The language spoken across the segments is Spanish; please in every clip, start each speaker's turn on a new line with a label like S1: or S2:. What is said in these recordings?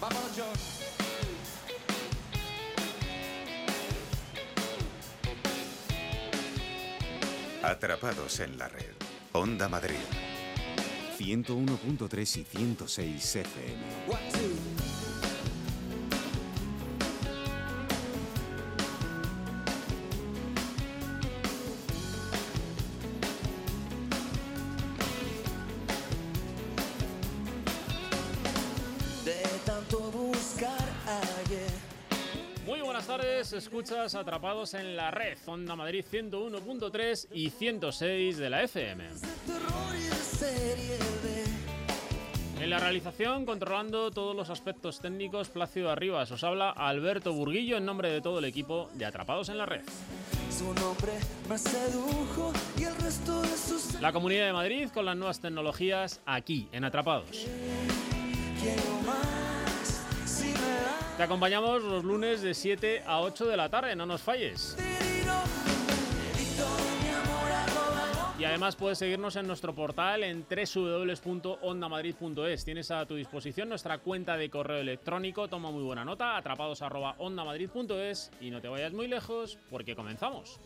S1: Vámonos, John.
S2: Atrapados en la red. Onda Madrid. 101.3 y 106 FM.
S3: Escuchas Atrapados en la Red, Onda Madrid 101.3 y 106 de la FM. En la realización, controlando todos los aspectos técnicos, Plácido Arribas. Os habla Alberto Burguillo en nombre de todo el equipo de Atrapados en la Red.
S1: Su nombre me sedujo y el resto de sus
S3: La Comunidad de Madrid con las nuevas tecnologías aquí, en Atrapados.
S1: quiero más.
S3: Te acompañamos los lunes de 7 a 8 de la tarde, no nos falles.
S1: Y
S3: además puedes seguirnos en nuestro portal en www.ondamadrid.es. Tienes a tu disposición nuestra cuenta de correo electrónico. Toma muy buena nota, atrapados@ondamadrid.es y no te vayas muy lejos porque comenzamos.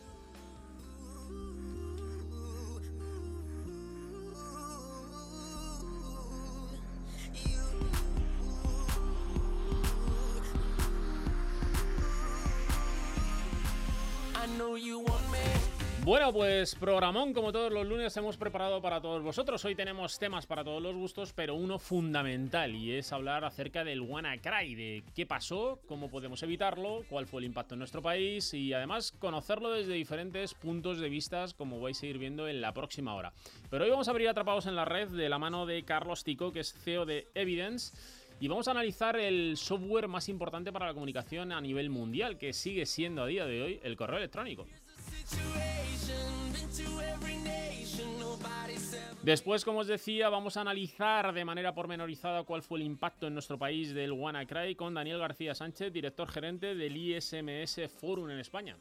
S3: Bueno, pues programón, como todos los lunes, hemos preparado para todos vosotros. Hoy tenemos temas para todos los gustos, pero uno fundamental y es hablar acerca del WannaCry, de qué pasó, cómo podemos evitarlo, cuál fue el impacto en nuestro país y además conocerlo desde diferentes puntos de vista, como vais a ir viendo en la próxima hora. Pero hoy vamos a abrir atrapados en la red de la mano de Carlos Tico, que es CEO de Evidence. Y vamos a analizar el software más importante para la comunicación a nivel mundial, que sigue siendo a día de hoy el correo electrónico. Después, como os decía, vamos a analizar de manera pormenorizada cuál fue el impacto en nuestro país del WannaCry con Daniel García Sánchez, director gerente del ISMS Forum en España.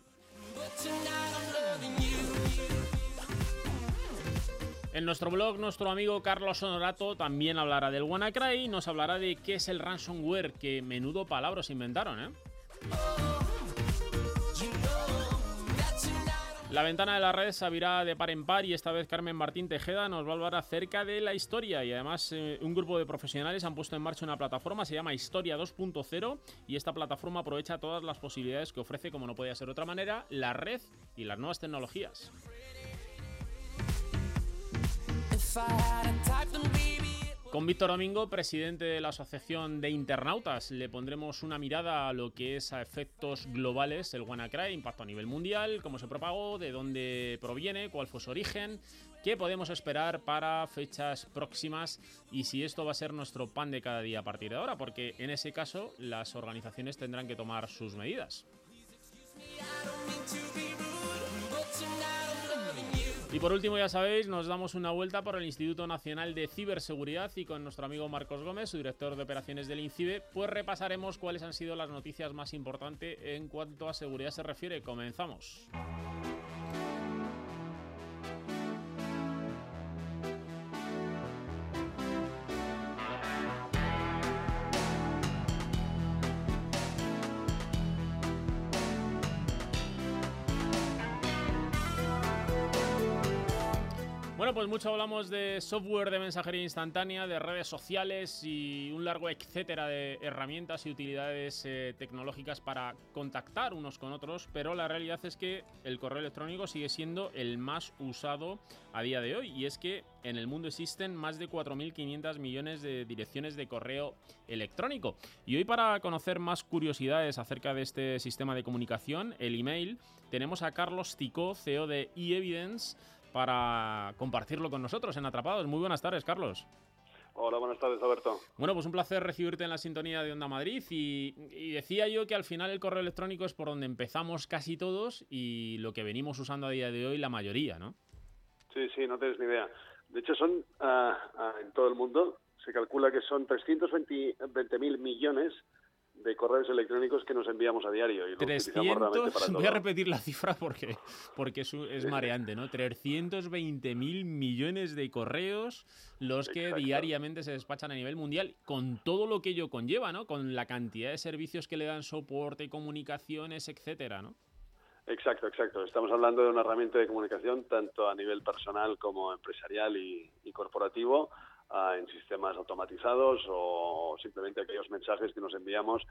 S3: En nuestro blog, nuestro amigo Carlos Honorato también hablará del WannaCry y nos hablará de qué es el ransomware, que menudo palabras inventaron, ¿eh? La ventana de la red se abrirá de par en par y esta vez Carmen Martín Tejeda nos va a hablar acerca de la historia y además eh, un grupo de profesionales han puesto en marcha una plataforma, se llama Historia 2.0 y esta plataforma aprovecha todas las posibilidades que ofrece, como no podía ser de otra manera, la red y las nuevas tecnologías. Con Víctor Domingo, presidente de la Asociación de Internautas, le pondremos una mirada a lo que es a efectos globales el WannaCry, impacto a nivel mundial, cómo se propagó, de dónde proviene, cuál fue su origen, qué podemos esperar para fechas próximas y si esto va a ser nuestro pan de cada día a partir de ahora, porque en ese caso las organizaciones tendrán que tomar sus medidas. Y por último, ya sabéis, nos damos una vuelta por el Instituto Nacional de Ciberseguridad y con nuestro amigo Marcos Gómez, su director de operaciones del INCIBE, pues repasaremos cuáles han sido las noticias más importantes en cuanto a seguridad se refiere. Comenzamos. Pues mucho hablamos de software de mensajería instantánea, de redes sociales y un largo etcétera de herramientas y utilidades eh, tecnológicas para contactar unos con otros, pero la realidad es que el correo electrónico sigue siendo el más usado a día de hoy y es que en el mundo existen más de 4.500 millones de direcciones de correo electrónico. Y hoy para conocer más curiosidades acerca de este sistema de comunicación, el email, tenemos a Carlos Ticó, CEO de eEvidence, para compartirlo con nosotros en Atrapados. Muy buenas tardes, Carlos.
S4: Hola, buenas tardes, Alberto.
S3: Bueno, pues un placer recibirte en la sintonía de Onda Madrid y, y decía yo que al final el correo electrónico es por donde empezamos casi todos y lo que venimos usando a día de hoy la mayoría, ¿no?
S4: Sí, sí, no tienes ni idea. De hecho, son ah, ah, en todo el mundo, se calcula que son 320 mil millones de correos electrónicos que nos enviamos a diario. Y lo utilizamos realmente
S3: 300,
S4: para
S3: voy a repetir la cifra porque, porque es, mareante, ¿no? 320 mil millones de correos los que
S4: Exacto.
S3: diariamente se despachan a nivel mundial, con todo lo que ello conlleva, ¿no? Con la cantidad de servicios que le dan soporte, comunicaciones, etcétera, ¿no?
S4: Exacto, exacto. Estamos hablando de una herramienta de comunicación tanto a nivel personal como empresarial y, y corporativo, ah, en sistemas automatizados o simplemente aquellos mensajes que nos enviamos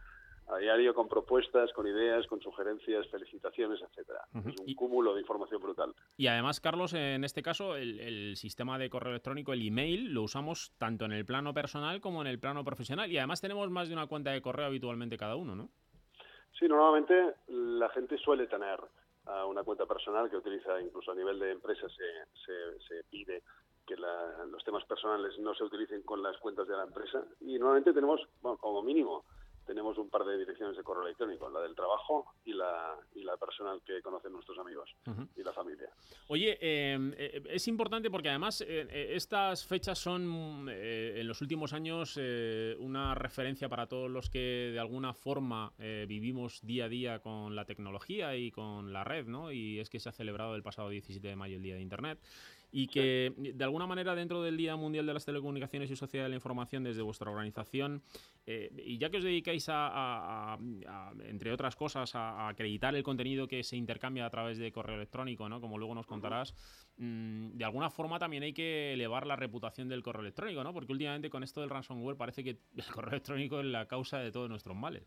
S4: a diario con propuestas, con ideas, con sugerencias, felicitaciones, etcétera. Es un
S3: Y-
S4: cúmulo de información brutal.
S3: Y además, Carlos, en este caso, el, el sistema de correo electrónico, el email, lo usamos tanto en el plano personal como en el plano profesional. Y además tenemos más de una cuenta de correo habitualmente cada uno, ¿no?
S4: Sí, normalmente la gente suele tener ah, una cuenta personal que utiliza incluso a nivel de empresa se, se, se pide que la- los temas personales no se utilicen con las cuentas de la empresa y normalmente tenemos, bueno, como mínimo, tenemos un par de direcciones de correo electrónico, la del trabajo y la, y la personal que conocen nuestros amigos y la familia.
S3: Oye, eh, eh, es importante porque además eh, eh, estas fechas son eh, en los últimos años eh, una referencia para todos los que de alguna forma vivimos día a día con la tecnología y con la red, ¿no? Y es que se ha celebrado el pasado 17 de mayo el Día de Internet y que de alguna manera dentro del Día Mundial de las Telecomunicaciones y Sociedad de la Información desde vuestra organización eh, y ya que os dedicáis a, a- a- a, entre otras cosas, a, a acreditar el contenido que se intercambia a través de correo electrónico, ¿no? Como luego nos contarás, mm, de alguna forma también hay que elevar la reputación del correo electrónico, ¿no? Porque últimamente con esto del ransomware parece que el correo electrónico es la causa de todos nuestros males.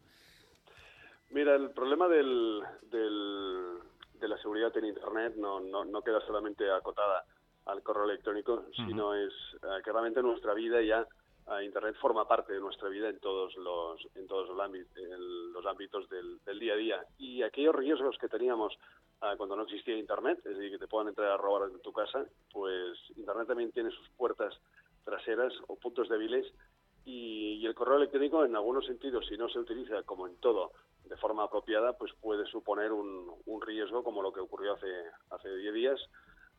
S4: Mira, el problema del, del- de la seguridad en Internet no, no, no queda solamente acotada al correo electrónico, sino es eh, que realmente nuestra vida ya, eh, Internet forma parte de nuestra vida en todos los, en todos los, ámbitos, en los ámbitos del, del día a día. Y aquellos riesgos que teníamos ah, cuando no existía Internet, es decir, que te puedan entrar a robar en tu casa, pues Internet también tiene sus puertas traseras o puntos débiles y, y el correo electrónico en algunos sentidos, si no se utiliza como en todo de forma apropiada, pues puede suponer un, un riesgo como lo que ocurrió hace hace 10 días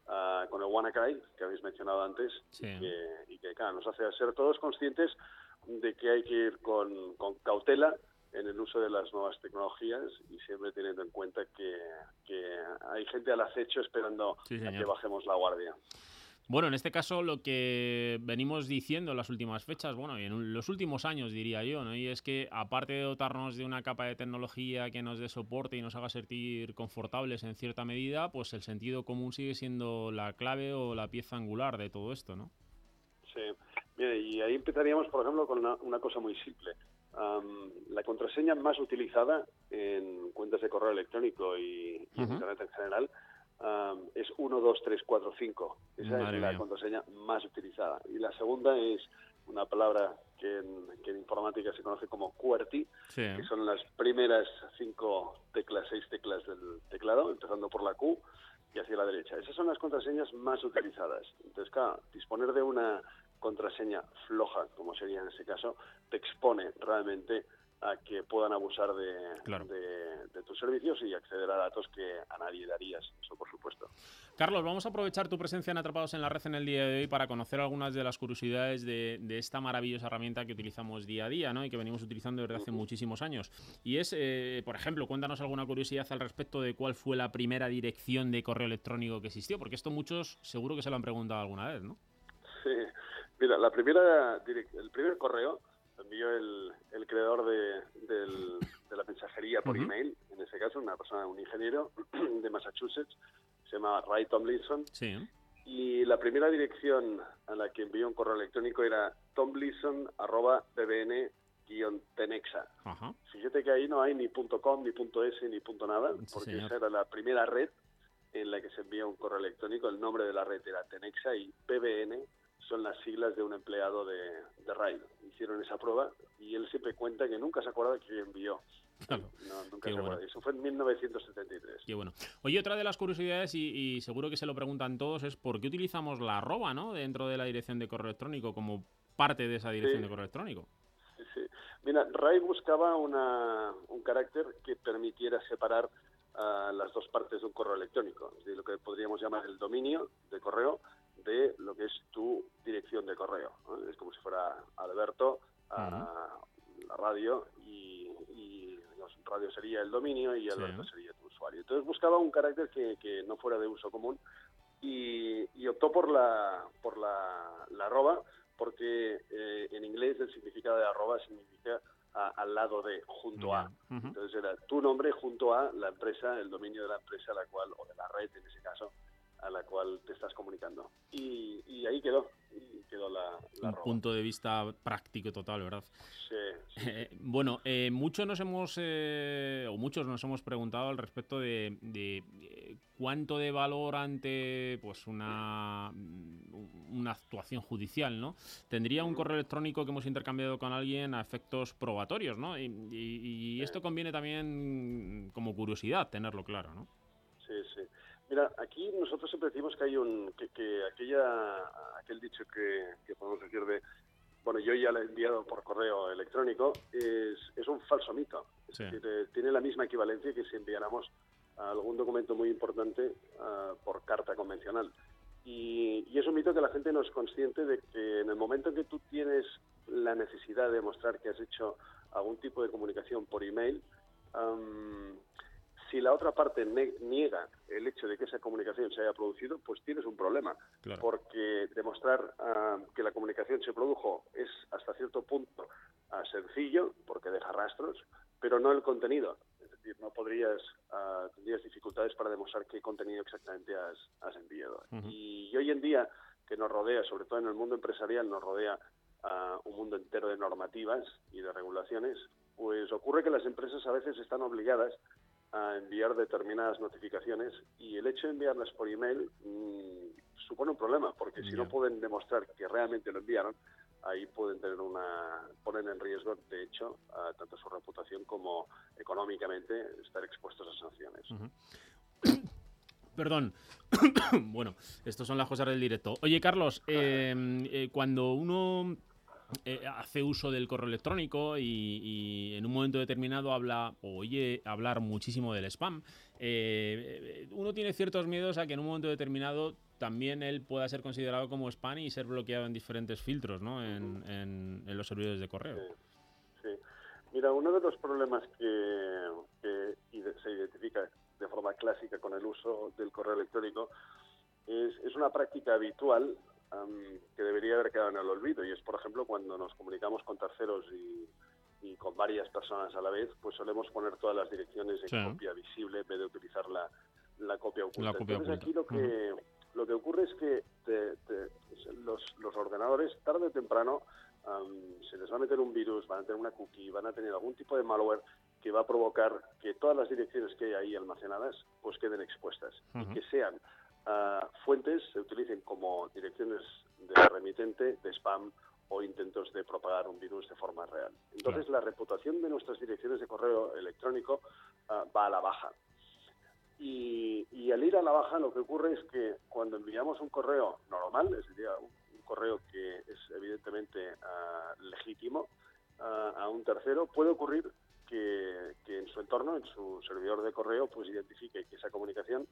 S4: ah, con el WannaCry, que habéis mencionado antes,
S3: Sí.
S4: y, que, y que, claro, nos hace ser todos conscientes de que hay que ir con, con cautela en el uso de las nuevas tecnologías y siempre teniendo en cuenta que, que hay gente al acecho esperando
S3: Sí,
S4: a que bajemos la guardia.
S3: Bueno, en este caso lo que venimos diciendo en las últimas fechas, bueno, y en los últimos años diría yo, ¿no? Y es que aparte de dotarnos de una capa de tecnología que nos dé soporte y nos haga sentir confortables en cierta medida, pues el sentido común sigue siendo la clave o la pieza angular de todo esto, ¿no?
S4: Sí, Mira, y ahí empezaríamos, por ejemplo, con una, una cosa muy simple. Am, la contraseña más utilizada en cuentas de correo electrónico y, y en
S3: Ujú.
S4: Internet en general am, es 12345. Esa
S3: Madre
S4: es la
S3: mía.
S4: contraseña más utilizada. Y la segunda es una palabra que en, que en informática se conoce como QWERTY,
S3: Sí.
S4: que son las primeras cinco teclas, seis teclas del teclado, empezando por la Q y hacia la derecha. Esas son las contraseñas más utilizadas. Entonces, claro, disponer de una contraseña floja, como sería en ese caso, te expone realmente a que puedan abusar de,
S3: Claro.
S4: de, de tus servicios y acceder a datos que a nadie darías, eso por supuesto.
S3: Carlos, vamos a aprovechar tu presencia en Atrapados en la Red en el día de hoy para conocer algunas de las curiosidades de, de esta maravillosa herramienta que utilizamos día a día ¿no? y que venimos utilizando desde hace muchísimos años. Y es, eh, por ejemplo, cuéntanos alguna curiosidad al respecto de cuál fue la primera dirección de correo electrónico que existió, porque esto muchos seguro que se lo han preguntado alguna vez, ¿no?
S4: Sí. Mira, la primera, el primer correo envió el, el creador de, del- de la mensajería por
S3: Ujú.
S4: email, en ese caso una persona, un ingeniero de Massachusetts, se llama Ray Tomlinson,
S3: Sí.
S4: y la primera dirección a la que envió un correo electrónico era tomlinson.bbn-tenexa. Fíjate que ahí no hay ni .com, ni .s, ni .nada,
S3: Sí,
S4: porque
S3: señor.
S4: esa era la primera red en la que se envía un correo electrónico. El nombre de la red era Tenexa y PBN son las siglas de un empleado de, de RAID. Hicieron esa prueba y él siempre cuenta que nunca se acuerda de que envió.
S3: Claro.
S4: No, nunca
S3: Qué
S4: se
S3: bueno.
S4: Eso fue en 1973.
S3: Qué bueno. Oye, otra de las curiosidades, y, y seguro que se lo preguntan todos, es por qué utilizamos la arroba, ¿no? Dentro de la dirección de correo electrónico, como parte de esa dirección
S4: Sí.
S3: de correo electrónico.
S4: Sí, sí. Mira, Ray buscaba una, un carácter que permitiera separar ah, las dos partes de un correo electrónico, es decir, lo que podríamos llamar el dominio de correo de lo que es tu dirección de correo. ¿no? Es como si fuera Alberto a la radio y, y pues radio sería el dominio y Alberto
S3: Sí.
S4: sería tu usuario. Entonces buscaba un carácter que, que no fuera de uso común y, y optó por la, por la, la arroba porque eh, en inglés el significado de arroba significa a- al lado de, junto a.
S3: Ujú.
S4: Entonces era tu nombre junto a la empresa, el dominio de la empresa a la cual, o de la red en ese caso, a la cual te estás comunicando. Y, y ahí quedó, y quedó la, la
S3: Un punto de vista práctico total, ¿verdad?
S4: Sí, sí.
S3: Eh, bueno, eh, muchos nos hemos eh, o muchos nos hemos preguntado al respecto de, de, eh, cuánto de valor ante pues una mm, una actuación judicial, ¿no? Tendría un correo electrónico que hemos intercambiado con alguien a efectos probatorios, ¿no? Y, y- y esto conviene también como curiosidad tenerlo claro, ¿no?
S4: Mira, aquí nosotros siempre decimos que hay un, que, que aquella, aquel dicho que, que podemos decir de, bueno, yo ya lo he enviado por correo electrónico, es, es un falso mito. Es decir, eh, tiene la misma equivalencia que si enviáramos algún documento muy importante ah, por carta convencional. Y, y es un mito que la gente no es consciente de que en el momento en que tú tienes la necesidad de mostrar que has hecho algún tipo de comunicación por email, am, si la otra parte niega el hecho de que esa comunicación se haya producido, pues tienes un problema.
S3: Claro.
S4: Porque demostrar ah, que la comunicación se produjo es hasta cierto punto ah, sencillo, porque deja rastros, pero no el contenido. Es decir, no podrías, ah, tendrías dificultades para demostrar qué contenido exactamente has, has enviado. Y, hoy en día, que nos rodea, sobre todo en el mundo empresarial, nos rodea un mundo entero de normativas y de regulaciones, pues ocurre que las empresas a veces están obligadas a enviar determinadas notificaciones y el hecho de enviarlas por email mm, supone un problema porque si no pueden demostrar que realmente lo enviaron ahí pueden tener una ponen en riesgo de hecho a tanto su reputación como económicamente estar expuestos a sanciones
S3: Perdón. bueno, estos son las cosas del directo. Oye, Carlos, eh, eh, cuando uno eh, hace uso del correo electrónico y, en un momento determinado habla o oye hablar muchísimo del spam, eh, eh, uno tiene ciertos miedos a que en un momento determinado también él pueda ser considerado como spam y ser bloqueado en diferentes filtros, ¿no? En, en- los servidores de correo.
S4: Sí. Mira, uno de los problemas que, que se identifica de forma clásica con el uso del correo electrónico es, es una práctica habitual am, que debería haber quedado en el olvido y es, por ejemplo, cuando nos comunicamos con terceros y, y con varias personas a la vez, pues solemos poner todas las direcciones en
S3: Sí.
S4: copia visible en vez de utilizar la, la copia oculta.
S3: La copia
S4: Entonces
S3: oculta.
S4: aquí lo que, lo que ocurre es que te- te- los, los ordenadores, tarde o temprano, am, se les va a meter un virus, van a tener una cookie, van a tener algún tipo de malware que va a provocar que todas las direcciones que hay ahí almacenadas pues queden expuestas y que sean ah, fuentes, se utilicen como direcciones de remitente, de spam o intentos de propagar un virus de forma real. Entonces la reputación de nuestras direcciones de correo electrónico ah, va a la baja. Y, y al ir a la baja lo que ocurre es que cuando enviamos un correo normal, es decir, un, un correo que es evidentemente ah, legítimo a un tercero, puede ocurrir que, que en su entorno, en su servidor de correo, pues identifique que esa comunicación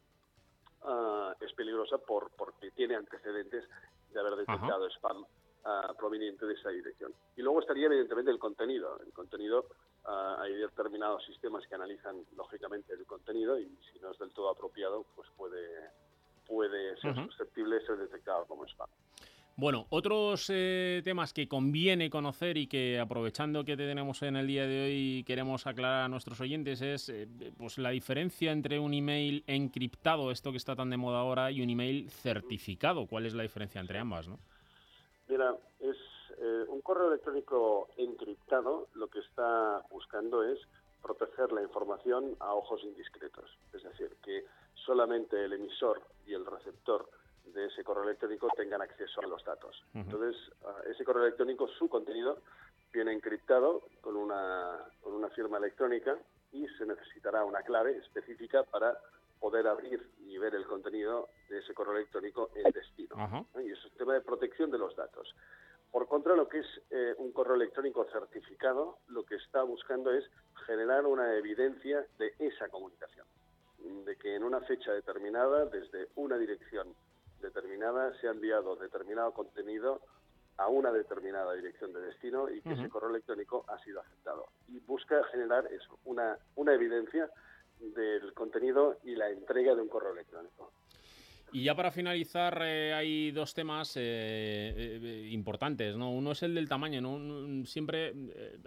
S4: ah, es peligrosa por, porque tiene antecedentes de haber detectado spam ah, proveniente de esa dirección. Y luego estaría evidentemente el contenido. El contenido, ah, hay determinados sistemas que analizan lógicamente el contenido y si no es del todo apropiado, pues puede, puede ser susceptible de ser detectado como spam.
S3: Bueno, otros eh, temas que conviene conocer y que aprovechando que te tenemos en el día de hoy queremos aclarar a nuestros oyentes es eh, pues la diferencia entre un email encriptado, esto que está tan de moda ahora, y un email certificado. ¿Cuál es la diferencia entre ambas? ¿no?
S4: Mira, es eh, un correo electrónico encriptado lo que está buscando es proteger la información a ojos indiscretos. Es decir, que solamente el emisor y el receptor de ese correo electrónico tengan acceso a los datos. Entonces, ah, ese correo electrónico, su contenido, viene encriptado con una, con una firma electrónica y se necesitará una clave específica para poder abrir y ver el contenido de ese correo electrónico en destino.
S3: Ajá.
S4: ¿no? Y es un tema de protección de los datos. Por contra, lo que es eh, un correo electrónico certificado, lo que está buscando es generar una evidencia de esa comunicación, de que en una fecha determinada, desde una dirección determinada, se ha enviado determinado contenido a una determinada dirección de destino y que ese correo electrónico ha sido aceptado. Y busca generar eso, una, una evidencia del contenido y la entrega de un correo electrónico.
S3: Y ya para finalizar, eh, hay dos temas eh, eh, importantes, ¿no? Uno es el del tamaño, ¿no? siempre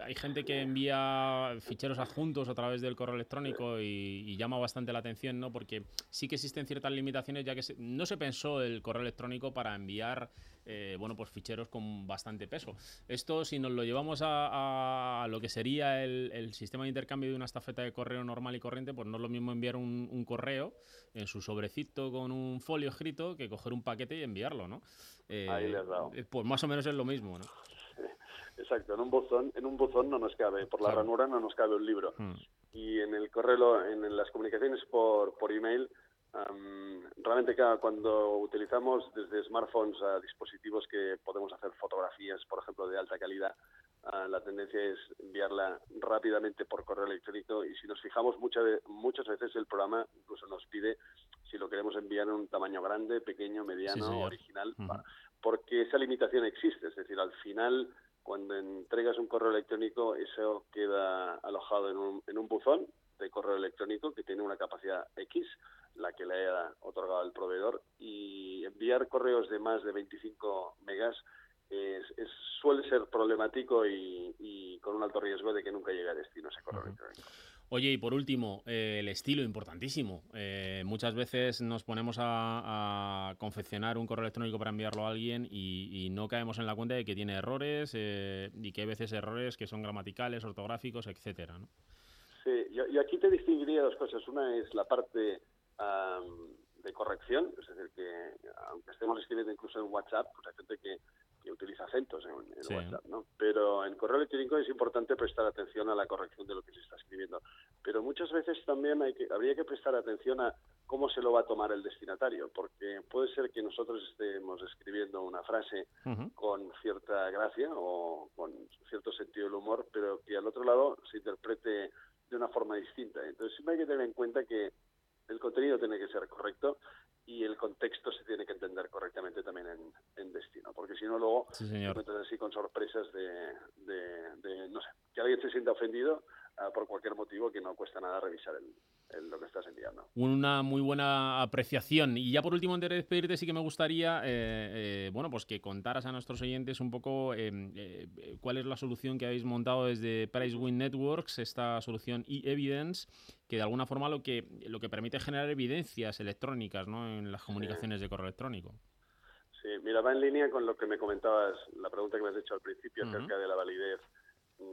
S3: hay gente que envía ficheros adjuntos a través del correo electrónico y, llama bastante la atención, ¿no? Porque sí que existen ciertas limitaciones, ya que no se pensó el correo electrónico para enviar eh, bueno, pues ficheros con bastante peso. Esto, si nos lo llevamos a, lo que sería el, sistema de intercambio de una estafeta de correo normal y corriente, pues no es lo mismo enviar un, correo en su sobrecito con un folio escrito que coger un paquete y enviarlo, ¿no?
S4: Eh, Ahí le has dado. Eh,
S3: pues más o menos es lo mismo, ¿no?
S4: Exacto, en un buzón, en un buzón no nos cabe, por la ranura no nos cabe un libro. Hmm. Y en el correo, en las comunicaciones por, por email, realmente cuando utilizamos desde smartphones a dispositivos que podemos hacer fotografías, por ejemplo, de alta calidad, ah, la tendencia es enviarla rápidamente por correo electrónico y si nos fijamos muchas muchas veces el programa incluso nos pide si lo queremos enviar en un tamaño grande, pequeño, mediano, original, porque esa limitación existe, es decir, al final cuando entregas un correo electrónico eso queda alojado en un, en un buzón de correo electrónico que tiene una capacidad X, la que le haya otorgado el proveedor, y enviar correos de más de 25 megas es, suele ser problemático y, con un alto riesgo de que nunca llegue a destino ese correo electrónico.
S3: Oye, y por último, eh, el estilo, importantísimo. Eh, muchas veces nos ponemos a, confeccionar un correo electrónico para enviarlo a alguien y, no caemos en la cuenta de que tiene errores eh, y que hay veces errores que son gramaticales, ortográficos, etcétera, ¿no?
S4: Sí, yo, aquí te distinguiría dos cosas. Una es la parte de corrección, es decir, que aunque estemos escribiendo incluso en WhatsApp, pues hay gente que, utiliza acentos en, WhatsApp, ¿no? Pero en correo electrónico es importante prestar atención a la corrección de lo que se está escribiendo. Pero muchas veces también hay que, habría que prestar atención a cómo se lo va a tomar el destinatario, porque puede ser que nosotros estemos escribiendo una frase con cierta gracia o con cierto sentido del humor, pero que al otro lado se interprete de una forma distinta. Entonces siempre hay que tener en cuenta que el contenido tiene que ser correcto y el contexto se tiene que entender correctamente también en, destino, porque si no luego
S3: sí, te
S4: encuentras así con sorpresas de, de, no sé, que alguien se sienta ofendido uh, por cualquier motivo que no cuesta nada revisar el, lo que estás enviando.
S3: Una muy buena apreciación. Y ya por último, antes de despedirte, sí que me gustaría eh, eh, bueno, pues que contaras a nuestros oyentes un poco eh, cuál es la solución que habéis montado desde PriceWin Networks, esta solución e-evidence, que de alguna forma lo que, lo que permite generar evidencias electrónicas ¿no? en las comunicaciones de correo electrónico.
S4: Sí, mira, va en línea con lo que me comentabas, la pregunta que me has hecho al principio acerca de la validez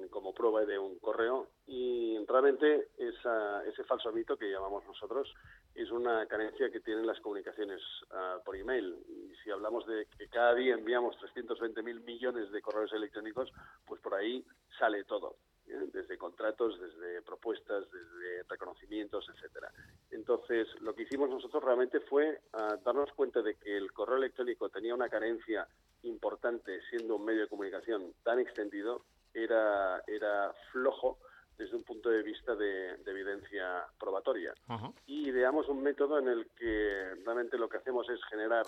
S4: como prueba de un correo y realmente esa, ese falso mito que llamamos nosotros es una carencia que tienen las comunicaciones uh, por email. Y si hablamos de que cada día enviamos 320 mil millones de correos electrónicos, pues por ahí sale todo, ¿eh? desde contratos, desde propuestas, desde reconocimientos, etcétera. Entonces, lo que hicimos nosotros realmente fue uh, darnos cuenta de que el correo electrónico tenía una carencia importante siendo un medio de comunicación tan extendido era, era flojo desde un punto de vista de, evidencia probatoria. Y ideamos un método en el que realmente lo que hacemos es generar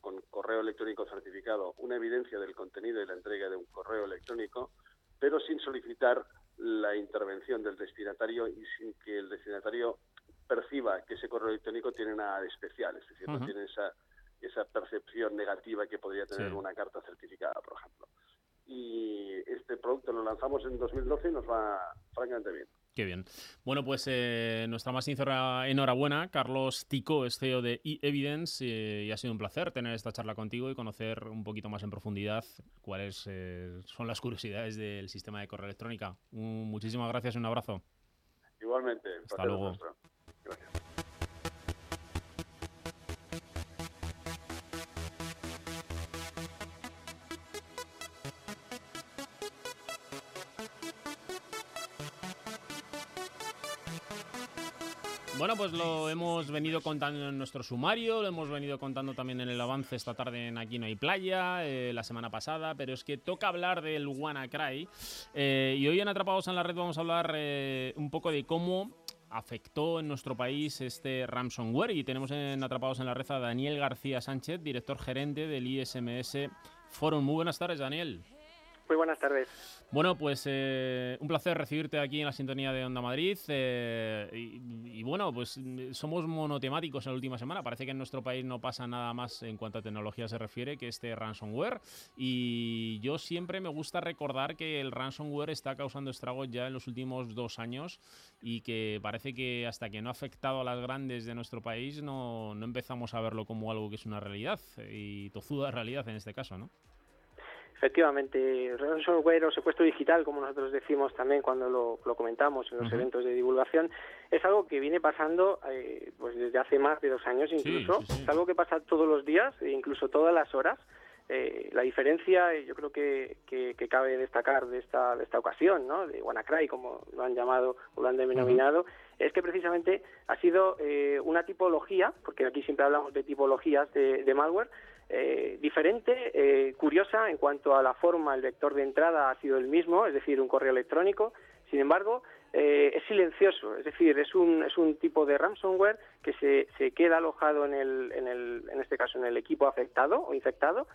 S4: con correo electrónico certificado una evidencia del contenido y la entrega de un correo electrónico, pero sin solicitar la intervención del destinatario y sin que el destinatario perciba que ese correo electrónico tiene nada de especial, es decir, no tiene esa, esa percepción negativa que podría tener una carta certificada, por ejemplo y este producto lo lanzamos en 2012 y nos va francamente bien.
S3: Qué bien. Bueno, pues eh, nuestra más sincera enhorabuena. Carlos Tico es CEO de eEvidence eh, y ha sido un placer tener esta charla contigo y conocer un poquito más en profundidad cuáles eh, son las curiosidades del sistema de correo electrónica. muchísimas gracias y un abrazo.
S4: Igualmente.
S3: Hasta luego. Bueno, pues lo hemos venido contando en nuestro sumario, lo hemos venido contando también en el avance esta tarde en Aquí no hay playa, eh, la semana pasada, pero es que toca hablar del WannaCry. Eh, y hoy en Atrapados en la Red vamos a hablar eh, un poco de cómo afectó en nuestro país este ransomware y tenemos en Atrapados en la Red a Daniel García Sánchez, director gerente del ISMS Forum. Muy buenas tardes, Daniel.
S5: Muy buenas tardes.
S3: Bueno, pues eh, un placer recibirte aquí en la sintonía de Onda Madrid. eh, y, y bueno, pues somos monotemáticos en la última semana. Parece que en nuestro país no pasa nada más en cuanto a tecnología se refiere que este ransomware. Y yo siempre me gusta recordar que el ransomware está causando estragos ya en los últimos dos años y que parece que hasta que no ha afectado a las grandes de nuestro país no, no empezamos a verlo como algo que es una realidad y tozuda realidad en este caso, ¿no?
S5: Efectivamente, ransomware o secuestro digital, como nosotros decimos también cuando lo, lo comentamos en los eventos de divulgación, es algo que viene pasando eh, pues desde hace más de dos años incluso.
S3: sí, sí.
S5: Es algo que pasa todos los días, e incluso todas las horas. Eh, la diferencia, eh, yo creo que, que, que cabe destacar de esta, de esta ocasión, ¿no? de WannaCry, como lo han llamado o lo han denominado, es que precisamente ha sido eh, una tipología, porque aquí siempre hablamos de tipologías de, de malware, eh, diferente, eh, curiosa en cuanto a la forma, el vector de entrada ha sido el mismo, es decir, un correo electrónico. Sin embargo, eh, es silencioso, es decir, es un, es un tipo de ransomware que se, se queda alojado en, el, en, el, en este caso en el equipo afectado o infectado.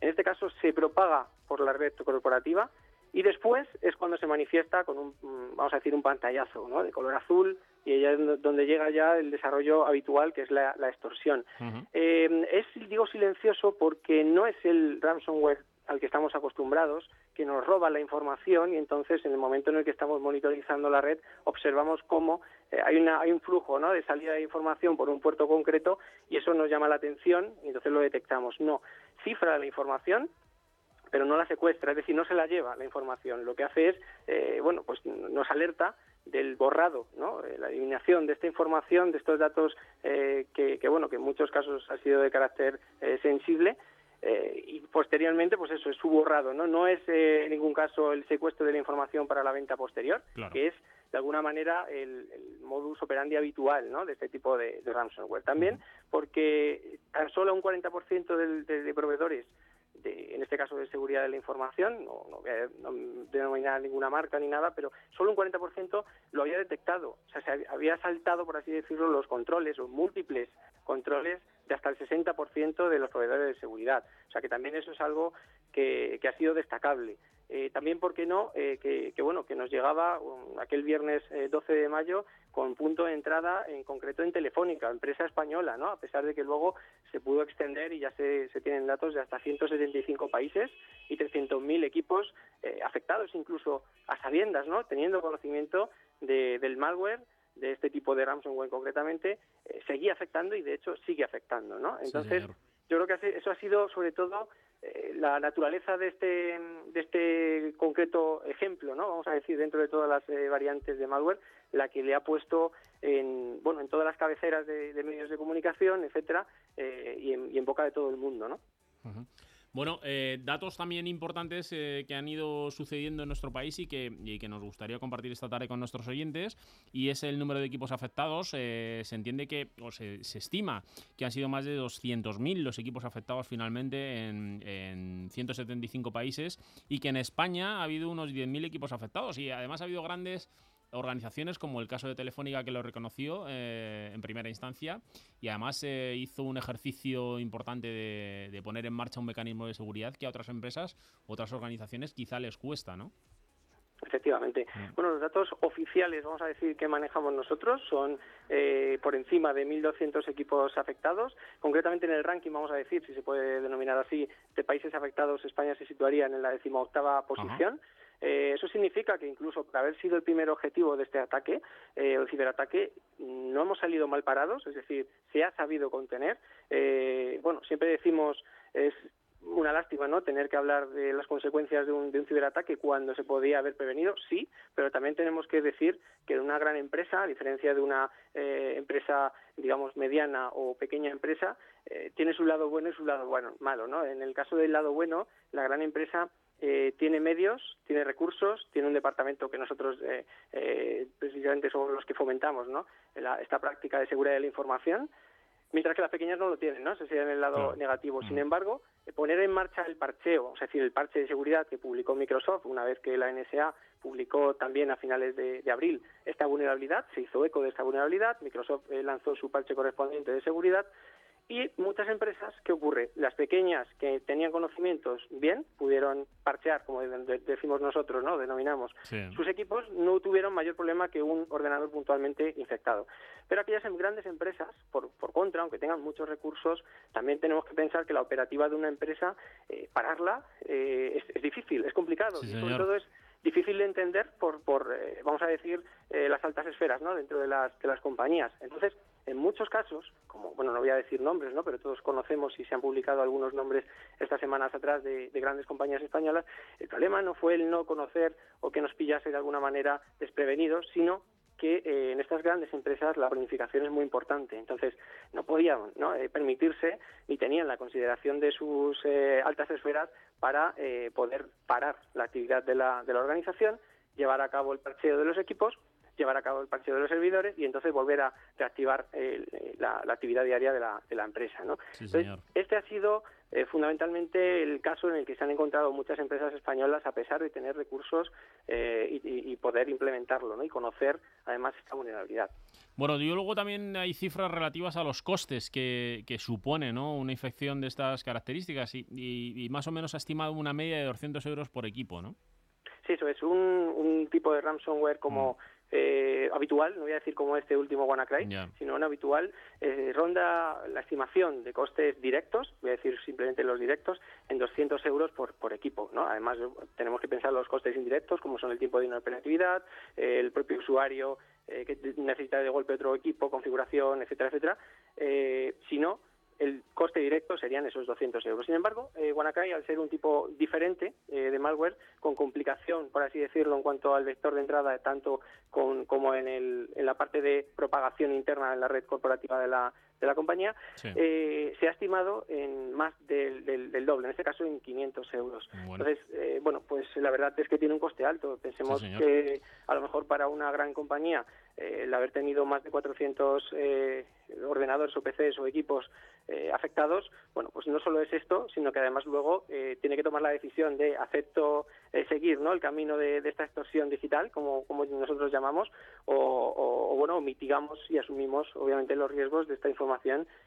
S5: En este caso se propaga por la red corporativa y después es cuando se manifiesta con un, mm, vamos a decir, un pantallazo ¿no? de color azul y ahí es donde llega ya el desarrollo habitual que es la, la extorsión. Eh, es, digo, silencioso porque no es el ransomware al que estamos acostumbrados, que nos roba la información y entonces en el momento en el que estamos monitorizando la red observamos cómo eh, hay, una, hay un flujo ¿no? de salida de información por un puerto concreto y eso nos llama la atención y entonces lo detectamos. No, cifra la información, pero no la secuestra, es decir, no se la lleva la información. Lo que hace es, eh, bueno, pues nos alerta del borrado, ¿no? Eh, la eliminación de esta información, de estos datos eh, que, que, bueno, que en muchos casos ha sido de carácter eh, sensible. eh, y posteriormente, pues eso, es su borrado, ¿no? No es eh, en ningún caso el secuestro de la información para la venta posterior,
S3: Claro.
S5: que es de alguna manera el, el modus operandi habitual, ¿no? De este tipo de, de ransomware. También porque tan solo un 40% del- de, de proveedores de, en este caso de seguridad de la información, no, no voy a ninguna marca ni nada, pero solo un 40% lo había detectado. O sea, se hab- había saltado, por así decirlo, los controles, los múltiples controles de hasta el 60% de los proveedores de seguridad. O sea, que también eso es algo que, que ha sido destacable. Eh, también, ¿por qué no? Eh, que, que, bueno, que nos llegaba um, aquel viernes eh, 12 de mayo con punto de entrada en concreto en Telefónica, empresa española, ¿no? A pesar de que luego se pudo extender y ya se, se tienen datos de hasta 175 países y 300.000 equipos eh, afectados incluso a sabiendas, ¿no? Teniendo conocimiento de- del malware de este tipo de ransomware concretamente, eh, seguía afectando y de hecho sigue afectando, ¿no? Entonces, yo creo que eso ha sido sobre todo eh, la naturaleza de este de este concreto ejemplo, ¿no? Vamos a decir dentro de todas las eh, variantes de malware, la que le ha puesto en bueno en todas las cabeceras de, de medios de comunicación, etcétera, eh, y, en, y en boca de todo el mundo, ¿no?
S3: Bueno, eh, datos también importantes eh, que han ido sucediendo en nuestro país y que, que nos gustaría compartir esta tarde con nuestros oyentes, y es el número de equipos afectados. Eh, se entiende que, o se, se estima que han sido más de 200.000 los equipos afectados finalmente en, en 175 países, y que en España ha habido unos 10.000 equipos afectados, y además ha habido grandes organizaciones como el caso de Telefónica que lo reconoció eh, en primera instancia y además eh, hizo un ejercicio importante de, de poner en marcha un mecanismo de seguridad que a otras empresas, otras organizaciones quizá les cuesta, ¿no?
S5: Efectivamente.
S3: Mm.
S5: Bueno, los datos oficiales, vamos a decir, que manejamos nosotros son eh, por encima de 1.200 equipos afectados. Concretamente en el ranking, vamos a decir, si se puede denominar así, de países afectados, España se situaría en la decimoctava posición. Eh, eso significa que incluso por haber sido el primer objetivo de este ataque, eh, el ciberataque, no hemos salido mal parados, es decir, se ha sabido contener. Eh, bueno, siempre decimos es una lástima, ¿no? Tener que hablar de las consecuencias de un, de un ciberataque cuando se podía haber prevenido, sí, pero también tenemos que decir que una gran empresa, a diferencia de una eh, empresa, digamos, mediana o pequeña empresa, eh, tiene su lado bueno y su lado bueno, malo, ¿no? En el caso del lado bueno, la gran empresa eh, tiene medios, tiene recursos, tiene un departamento que nosotros eh, eh, precisamente somos los que fomentamos, ¿no? La- esta práctica de seguridad de la información, mientras que las pequeñas no lo tienen, ¿no? Ese sería en el lado negativo. Sin
S3: Mm.
S5: embargo, eh, poner en marcha el parcheo, es decir, el parche de seguridad que publicó Microsoft una vez que la NSA publicó también a finales de, de abril esta vulnerabilidad, se hizo eco de esta vulnerabilidad, Microsoft eh, lanzó su parche correspondiente de seguridad Y muchas empresas, ¿qué ocurre? Las pequeñas que tenían conocimientos bien, pudieron parchear, como de- de- decimos nosotros, ¿no? Denominamos.
S3: Sí.
S5: Sus equipos no tuvieron mayor problema que un ordenador puntualmente infectado. Pero aquellas em- grandes empresas, por, por contra, aunque tengan muchos recursos, también tenemos que pensar que la operativa de una empresa, eh, pararla, eh, es, es difícil, es complicado.
S3: Sí,
S5: y sobre todo es difícil de entender por, por eh, vamos a decir, eh, las altas esferas ¿no? dentro de las, de las compañías. Entonces, en muchos casos, como, bueno, no voy a decir nombres, ¿no? pero todos conocemos y se han publicado algunos nombres estas semanas atrás de, de grandes compañías españolas, el problema no fue el no conocer o que nos pillase de alguna manera desprevenidos, sino que eh, en estas grandes empresas la planificación es muy importante. Entonces, no podían. Eh, permitirse ni tenían la consideración de sus eh, altas esferas para eh, poder parar la actividad de la, de la organización, llevar a cabo el parcheo de los equipos, llevar a cabo el parcheo de los servidores y entonces volver a reactivar eh, la, la actividad diaria de la, de la empresa. ¿no?
S3: Sí,
S5: Entonces,
S3: señor.
S5: este ha sido eh, fundamentalmente el caso en el que se han encontrado muchas empresas españolas a pesar de tener recursos eh, y, poder implementarlo ¿no? y conocer además esta vulnerabilidad.
S3: Bueno, y luego también hay cifras relativas a los costes que, que supone ¿no? una infección de estas características y, y- y más o menos ha estimado una media de 200 euros por equipo, ¿no?
S5: Sí, eso es un, un tipo de ransomware como eh, habitual, no voy a decir como este último WannaCry, sino un habitual, eh, ronda la estimación de costes directos, voy a decir simplemente los directos, en 200 euros por, por equipo. ¿no? Además, tenemos que pensar los costes indirectos, como son el tiempo de inoperatividad, eh, el propio usuario eh, que necesita de golpe otro equipo, configuración, etcétera, etcétera. Eh, si no, el coste directo serían esos 200 euros. Sin embargo, eh, WannaCry, al ser un tipo diferente eh, de malware, con complicación, por así decirlo, en cuanto al vector de entrada, tanto con- como en, el- en la parte de propagación interna en la red corporativa de la, de la compañía,
S3: Sí.
S5: eh, se ha estimado en más del, del- del doble, en este caso en 500 euros.
S3: Bueno.
S5: Entonces, eh, bueno, pues la verdad es que tiene un coste alto. Pensemos
S3: Sí,
S5: que a lo mejor para una gran compañía eh, el haber tenido más de 400 eh, ordenadores o PCs o equipos eh, afectados, bueno, pues no solo es esto, sino que además luego eh, tiene que tomar la decisión de acepto eh, seguir ¿no? el camino de, de esta extorsión digital, como, como nosotros llamamos, o, o- o, bueno, mitigamos y asumimos obviamente los riesgos de esta información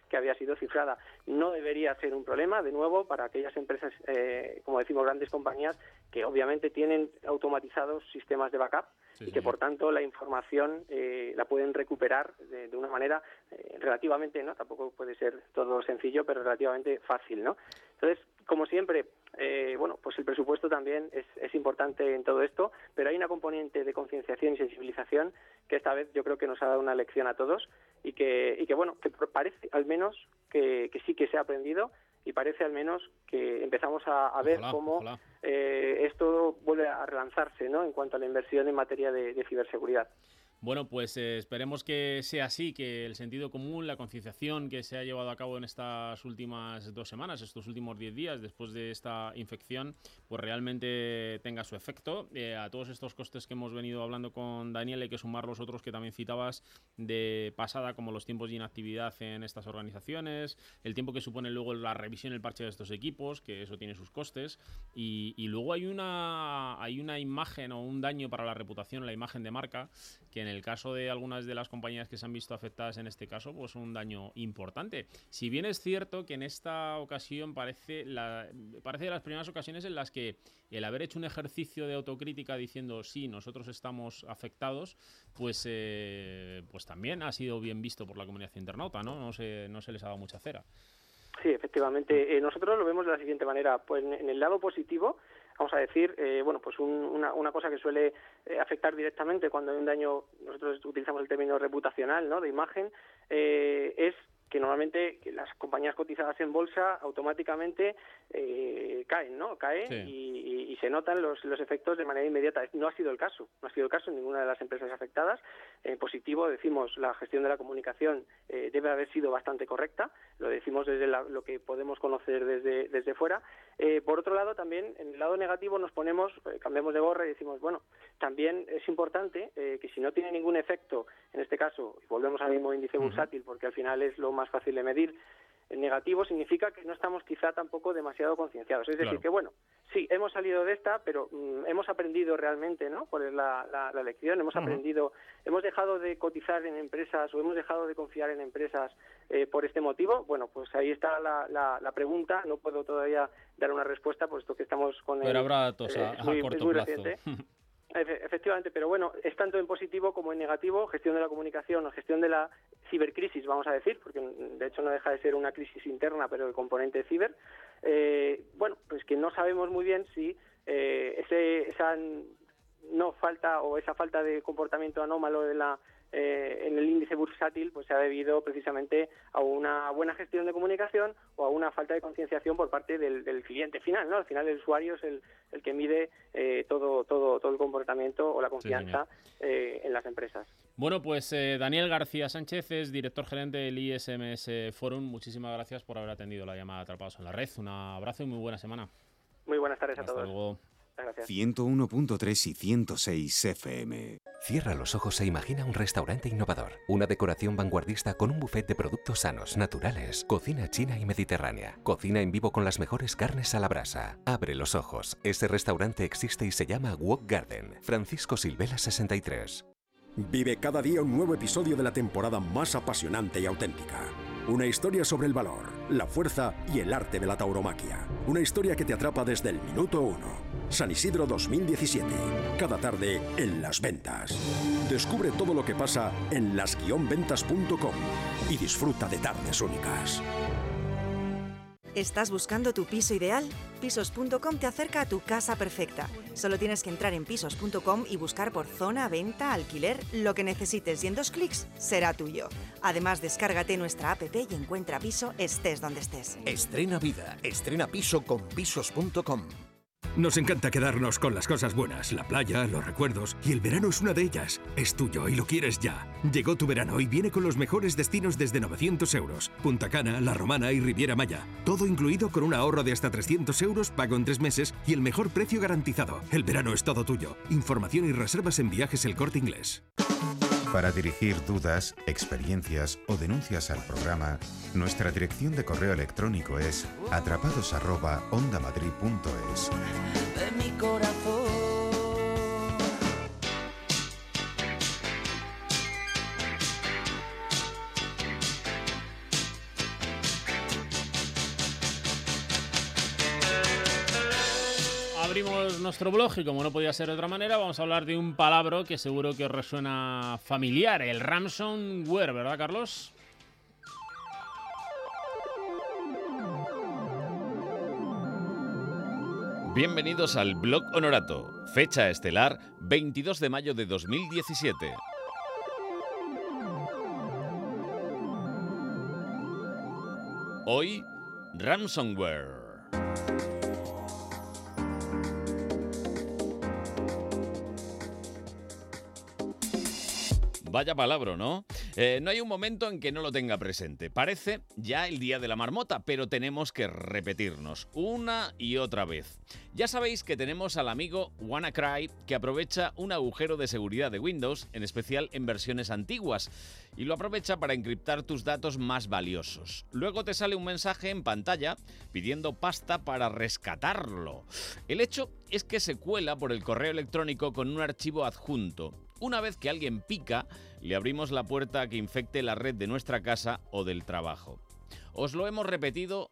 S5: que había sido cifrada. No debería ser un problema, de nuevo, para aquellas empresas, eh, como decimos, grandes compañías, que obviamente tienen automatizados sistemas de backup
S3: Sí,
S5: y que
S3: señor.
S5: por tanto la información eh, la pueden recuperar de, de una manera eh, relativamente, ¿no? Tampoco puede ser todo sencillo, pero relativamente fácil, ¿no? Entonces, como siempre, eh, bueno, pues el presupuesto también es, es importante en todo esto, pero hay una componente de concienciación y sensibilización que esta vez yo creo que nos ha dado una lección a todos y que, y que bueno, que parece al menos que, que sí que se ha aprendido y parece al menos que empezamos a, a ver cómo eh, esto vuelve a relanzarse ¿no? en cuanto a la inversión en materia de, de ciberseguridad.
S3: Bueno, pues eh, esperemos que sea así, que el sentido común, la concienciación que se ha llevado a cabo en estas últimas dos semanas, estos últimos diez días después de esta infección, pues realmente tenga su efecto. Eh, a todos estos costes que hemos venido hablando con Daniel hay que sumar los otros que también citabas de pasada, como los tiempos de inactividad en estas organizaciones, el tiempo que supone luego la revisión el parche de estos equipos, que eso tiene sus costes, y, y luego hay una, hay una imagen o un daño para la reputación, la imagen de marca, que en el caso de algunas de las compañías que se han visto afectadas en este caso, pues un daño importante. Si bien es cierto que en esta ocasión parece, la, parece de las primeras ocasiones en las que el haber hecho un ejercicio de autocrítica diciendo sí, nosotros estamos afectados, pues, eh, pues también ha sido bien visto por la comunidad internauta, ¿no? No se, no se les ha dado mucha cera.
S5: Sí, efectivamente. Eh, nosotros lo vemos de la siguiente manera. Pues en, en el lado positivo, vamos a decir, eh, bueno, pues un- una, una cosa que suele eh, afectar directamente cuando hay un daño, nosotros utilizamos el término reputacional, ¿no? De imagen, eh, es que normalmente las compañías cotizadas en bolsa automáticamente eh, caen, ¿no? Caen
S3: Sí.
S5: y, y- y se notan los, los efectos de manera inmediata. No ha sido el caso, no ha sido el caso en ninguna de las empresas afectadas. En positivo decimos la gestión de la comunicación eh, debe haber sido bastante correcta, lo decimos desde la- lo que podemos conocer desde, desde fuera. Eh, por otro lado, también en el lado negativo nos ponemos, eh, cambiamos de gorra y decimos, bueno, también es importante eh, que si no tiene ningún efecto, en este caso, y volvemos al mismo índice bursátil porque al final es lo más fácil de medir, en negativo significa que no estamos quizá tampoco demasiado concienciados. Es decir,
S3: Claro.
S5: que bueno, sí, hemos salido de esta, pero mm, hemos aprendido realmente, ¿no? Por la, la, la lección, hemos aprendido, hemos dejado de cotizar en empresas o hemos dejado de confiar en empresas eh, por este motivo. Bueno, pues ahí está la, la, la pregunta. No puedo todavía dar una respuesta, puesto que estamos con el,
S3: Pero habrá datos
S5: eh,
S3: a,
S5: es
S3: a
S5: muy- es
S3: corto
S5: muy
S3: plazo.
S5: Efectivamente, pero bueno, es tanto en positivo como en negativo, gestión de la comunicación o gestión de la cibercrisis, vamos a decir, porque mm, de hecho no deja de ser una crisis interna, pero el componente ciber. Eh, bueno, pues que no sabemos muy bien si eh, ese, esa no falta o esa falta de comportamiento anómalo de la eh, en el índice bursátil pues se ha debido precisamente a una buena gestión de comunicación o a una falta de concienciación por parte del, del cliente final, ¿no? Al final el usuario es el, el que mide eh, todo, todo, todo el comportamiento o la confianza eh, en las empresas.
S3: Bueno, pues eh, Daniel García Sánchez es director gerente del ISMS Forum. Muchísimas gracias por haber atendido la llamada Atrapados en la Red. Un abrazo y muy buena semana.
S5: Muy buenas tardes a todos.
S3: luego.
S5: Muchas gracias.
S6: 101.3 y 106 FM.
S7: Cierra los ojos e imagina un restaurante innovador, una decoración vanguardista con un buffet de productos sanos, naturales, cocina china y mediterránea, cocina en vivo con las mejores carnes a la brasa. Abre los ojos, ese restaurante existe y se llama Walk Garden. Francisco Silvela 63.
S8: Vive cada día un nuevo episodio de la temporada más apasionante y auténtica. Una historia sobre el valor, la fuerza y el arte de la tauromaquia. Una historia que te atrapa desde el minuto uno. San Isidro 2017. Cada tarde en las ventas. Descubre todo lo que pasa en las-ventas.com y disfruta de tardes únicas.
S9: ¿Estás buscando tu piso ideal? Pisos.com te acerca a tu casa perfecta. Solo tienes que entrar en pisos.com y buscar por zona, venta, alquiler, lo que necesites y en dos clics será tuyo. Además, descárgate nuestra app y encuentra piso estés donde estés.
S10: Estrena vida, estrena piso con pisos.com.
S11: Nos encanta quedarnos con las cosas buenas, la playa, los recuerdos, y el verano es una de ellas. Es tuyo y lo quieres ya. Llegó tu verano y viene con los mejores destinos desde 900 euros. Punta Cana, La Romana y Riviera Maya. Todo incluido con un ahorro de hasta 300 euros, pago en tres meses y el mejor precio garantizado. El verano es todo tuyo. Información y reservas en viajes El Corte Inglés.
S2: Para dirigir dudas, experiencias o denuncias al programa, nuestra dirección de correo electrónico es atrapados@ondamadrid.es.
S3: Abrimos nuestro blog y como no podía ser de otra manera, vamos a hablar de un palabra que seguro que os resuena familiar, el ransomware, ¿verdad, Carlos?
S12: Bienvenidos al Blog Honorato, fecha estelar 22 de mayo de 2017. Hoy, ransomware. Vaya palabra, ¿no? Eh, no hay un momento en que no lo tenga presente. Parece ya el día de la marmota, pero tenemos que repetirnos una y otra vez. Ya sabéis que tenemos al amigo WannaCry que aprovecha un agujero de seguridad de Windows, en especial en versiones antiguas, y lo aprovecha para encriptar tus datos más valiosos. Luego te sale un mensaje en pantalla pidiendo pasta para rescatarlo. El hecho es que se cuela por el correo electrónico con un archivo adjunto. Una vez que alguien pica, le abrimos la puerta a que infecte la red de nuestra casa o del trabajo. Os lo hemos repetido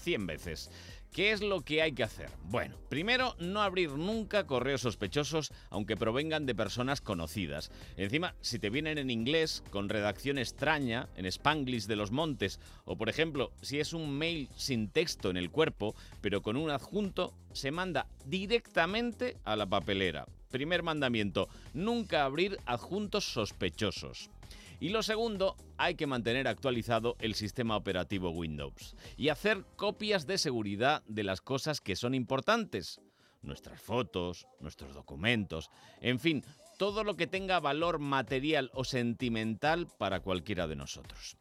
S12: 100 veces. ¿Qué es lo que hay que hacer? Bueno, primero, no abrir nunca correos sospechosos aunque provengan de personas conocidas. Encima, si te vienen en inglés, con redacción extraña, en spanglish de los montes, o por ejemplo, si es un mail sin texto en el cuerpo, pero con un adjunto, se manda directamente a la papelera. Primer mandamiento, nunca abrir adjuntos sospechosos. Y lo segundo, hay que mantener actualizado el sistema operativo Windows y hacer copias de seguridad de las cosas que son importantes. Nuestras fotos, nuestros documentos, en fin, todo lo que tenga valor material o sentimental para cualquiera de nosotros.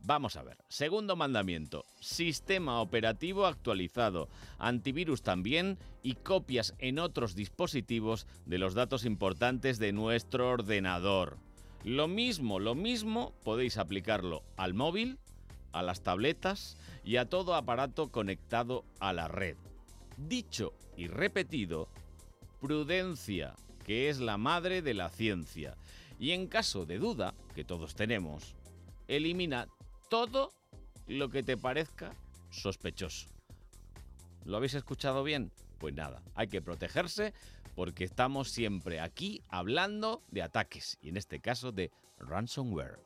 S12: Vamos a ver. Segundo mandamiento. Sistema operativo actualizado. Antivirus también y copias en otros dispositivos de los datos importantes de nuestro ordenador. Lo mismo, lo mismo podéis aplicarlo al móvil, a las tabletas y a todo aparato conectado a la red. Dicho y repetido, prudencia, que es la madre de la ciencia. Y en caso de duda, que todos tenemos, elimina todo lo que te parezca sospechoso. ¿Lo habéis escuchado bien? Pues nada, hay que protegerse porque estamos siempre aquí hablando de ataques y en este caso de ransomware.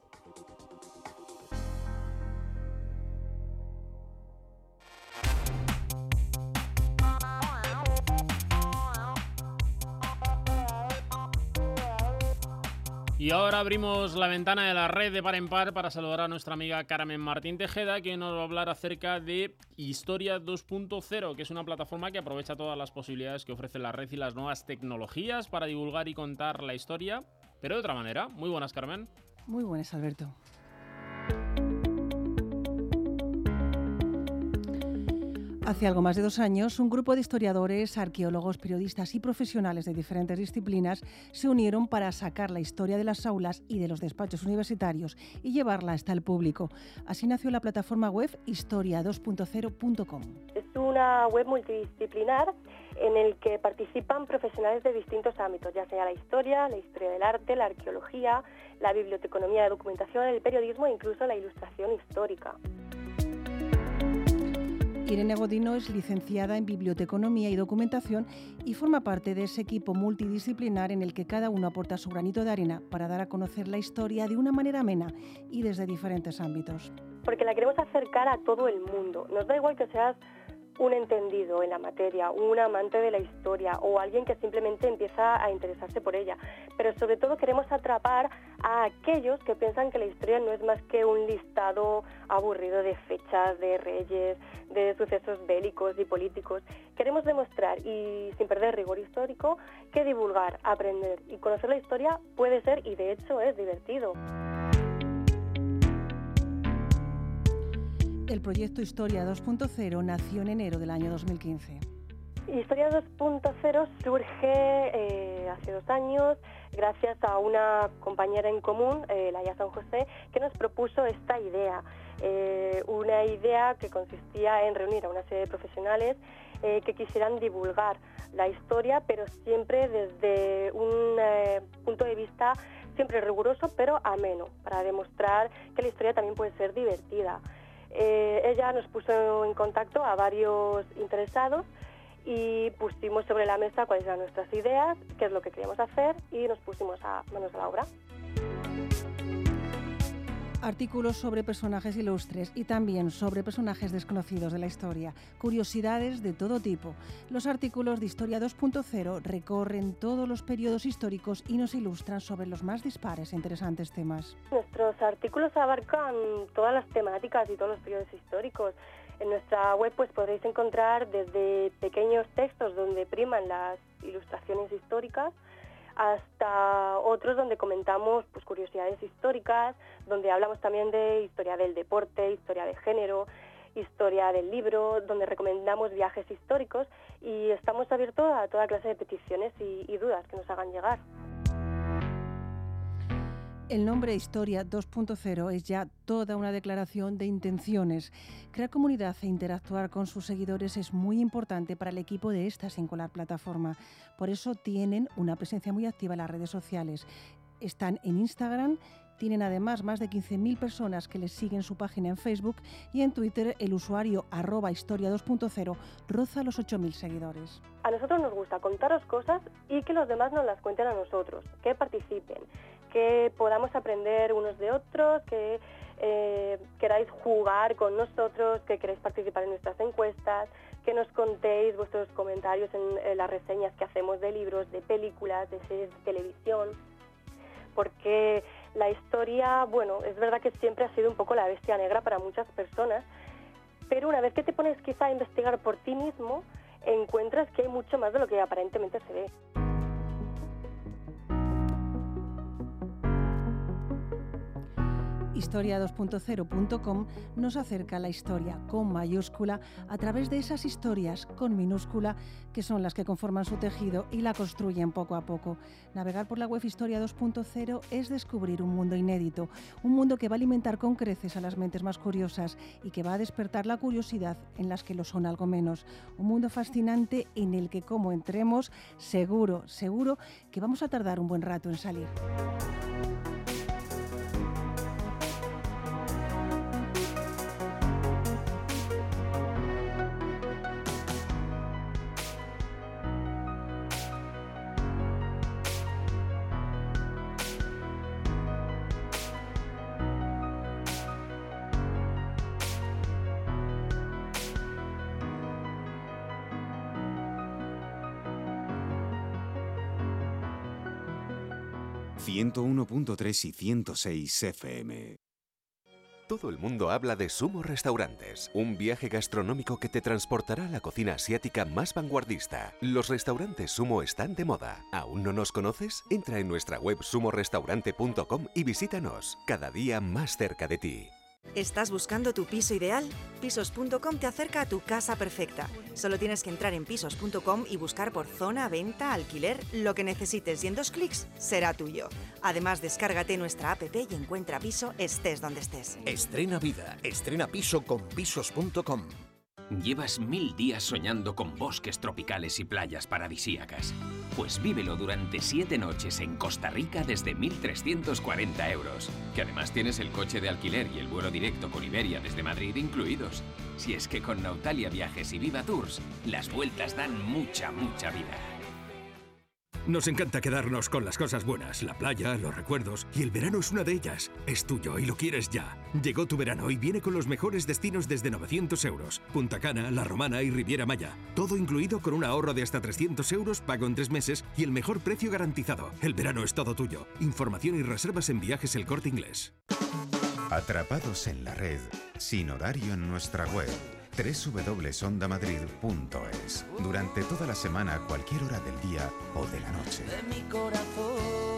S3: Y ahora abrimos la ventana de la red de par en par para saludar a nuestra amiga Carmen Martín Tejeda, que nos va a hablar acerca de Historia 2.0, que es una plataforma que aprovecha todas las posibilidades que ofrece la red y las nuevas tecnologías para divulgar y contar la historia, pero de otra manera. Muy buenas, Carmen.
S13: Muy buenas, Alberto. Hace algo más de dos años, un grupo de historiadores, arqueólogos, periodistas y profesionales de diferentes disciplinas se unieron para sacar la historia de las aulas y de los despachos universitarios y llevarla hasta el público. Así nació la plataforma web historia2.0.com.
S14: Es una web multidisciplinar en el que participan profesionales de distintos ámbitos, ya sea la historia, la historia del arte, la arqueología, la biblioteconomía de documentación, el periodismo e incluso la ilustración histórica.
S13: Irene Godino es licenciada en Biblioteconomía y Documentación y forma parte de ese equipo multidisciplinar en el que cada uno aporta su granito de arena para dar a conocer la historia de una manera amena y desde diferentes ámbitos.
S14: Porque la queremos acercar a todo el mundo. Nos da igual que seas un entendido en la materia, un amante de la historia o alguien que simplemente empieza a interesarse por ella. Pero sobre todo queremos atrapar a aquellos que piensan que la historia no es más que un listado aburrido de fechas, de reyes, de sucesos bélicos y políticos. Queremos demostrar, y sin perder rigor histórico, que divulgar, aprender y conocer la historia puede ser y de hecho es divertido.
S13: El proyecto Historia 2.0 nació en enero del año 2015.
S14: Historia 2.0 surge eh, hace dos años gracias a una compañera en común, eh, Laia San José, que nos propuso esta idea. Eh, una idea que consistía en reunir a una serie de profesionales eh, que quisieran divulgar la historia, pero siempre desde un punto de vista siempre riguroso, pero ameno, para demostrar que la historia también puede ser divertida. Eh, ella nos puso en contacto a varios interesados y pusimos sobre la mesa cuáles eran nuestras ideas, qué es lo que queríamos hacer y nos pusimos a manos a la obra.
S13: Artículos sobre personajes ilustres y también sobre personajes desconocidos de la historia. Curiosidades de todo tipo. Los artículos de Historia 2.0 recorren todos los periodos históricos y nos ilustran sobre los más dispares e interesantes temas.
S14: Nuestros artículos abarcan todas las temáticas y todos los periodos históricos. En nuestra web pues podréis encontrar desde pequeños textos donde priman las ilustraciones históricas hasta otros donde comentamos pues, curiosidades históricas, donde hablamos también de historia del deporte, historia de género, historia del libro, donde recomendamos viajes históricos y estamos abiertos a toda clase de peticiones y, y dudas que nos hagan llegar.
S13: El nombre Historia 2.0 es ya toda una declaración de intenciones. Crear comunidad e interactuar con sus seguidores es muy importante para el equipo de esta singular plataforma. Por eso tienen una presencia muy activa en las redes sociales. Están en Instagram, tienen además más de 15.000 personas que les siguen su página en Facebook y en Twitter el usuario arroba historia 2.0 roza los 8.000 seguidores.
S14: A nosotros nos gusta contaros cosas y que los demás nos las cuenten a nosotros, que participen, que podamos aprender unos de otros, que eh, queráis jugar con nosotros, que queráis participar en nuestras encuestas, que nos contéis vuestros comentarios en, en las reseñas que hacemos de libros, de películas, de series de televisión, porque la historia, bueno, es verdad que siempre ha sido un poco la bestia negra para muchas personas, pero una vez que te pones quizá a investigar por ti mismo, encuentras que hay mucho más de lo que aparentemente se ve.
S13: Historia2.0.com nos acerca a la historia con mayúscula a través de esas historias con minúscula que son las que conforman su tejido y la construyen poco a poco. Navegar por la web Historia 2.0 es descubrir un mundo inédito, un mundo que va a alimentar con creces a las mentes más curiosas y que va a despertar la curiosidad en las que lo son algo menos. Un mundo fascinante en el que como entremos, seguro, seguro que vamos a tardar un buen rato en salir.
S6: 101.3 y 106 FM.
S7: Todo el mundo habla de Sumo Restaurantes, un viaje gastronómico que te transportará a la cocina asiática más vanguardista. Los restaurantes Sumo están de moda. ¿Aún no nos conoces? Entra en nuestra web sumorestaurante.com y visítanos, cada día más cerca de ti.
S9: ¿Estás buscando tu piso ideal? Pisos.com te acerca a tu casa perfecta. Solo tienes que entrar en pisos.com y buscar por zona, venta, alquiler, lo que necesites y en dos clics será tuyo. Además, descárgate nuestra app y encuentra piso estés donde estés.
S10: Estrena vida, estrena piso con pisos.com.
S15: Llevas mil días soñando con bosques tropicales y playas paradisíacas. Pues vívelo durante siete noches en Costa Rica desde 1.340 euros. Que además tienes el coche de alquiler y el vuelo directo con Iberia desde Madrid incluidos. Si es que con Nautalia Viajes y Viva Tours, las vueltas dan mucha, mucha vida.
S11: Nos encanta quedarnos con las cosas buenas, la playa, los recuerdos, y el verano es una de ellas. Es tuyo y lo quieres ya. Llegó tu verano y viene con los mejores destinos desde 900 euros. Punta Cana, La Romana y Riviera Maya. Todo incluido con un ahorro de hasta 300 euros, pago en tres meses y el mejor precio garantizado. El verano es todo tuyo. Información y reservas en viajes El Corte Inglés.
S2: Atrapados en la red, sin horario en nuestra web www.ondamadrid.es. Durante toda la semana, a cualquier hora del día o de la noche.
S1: de mi corazón.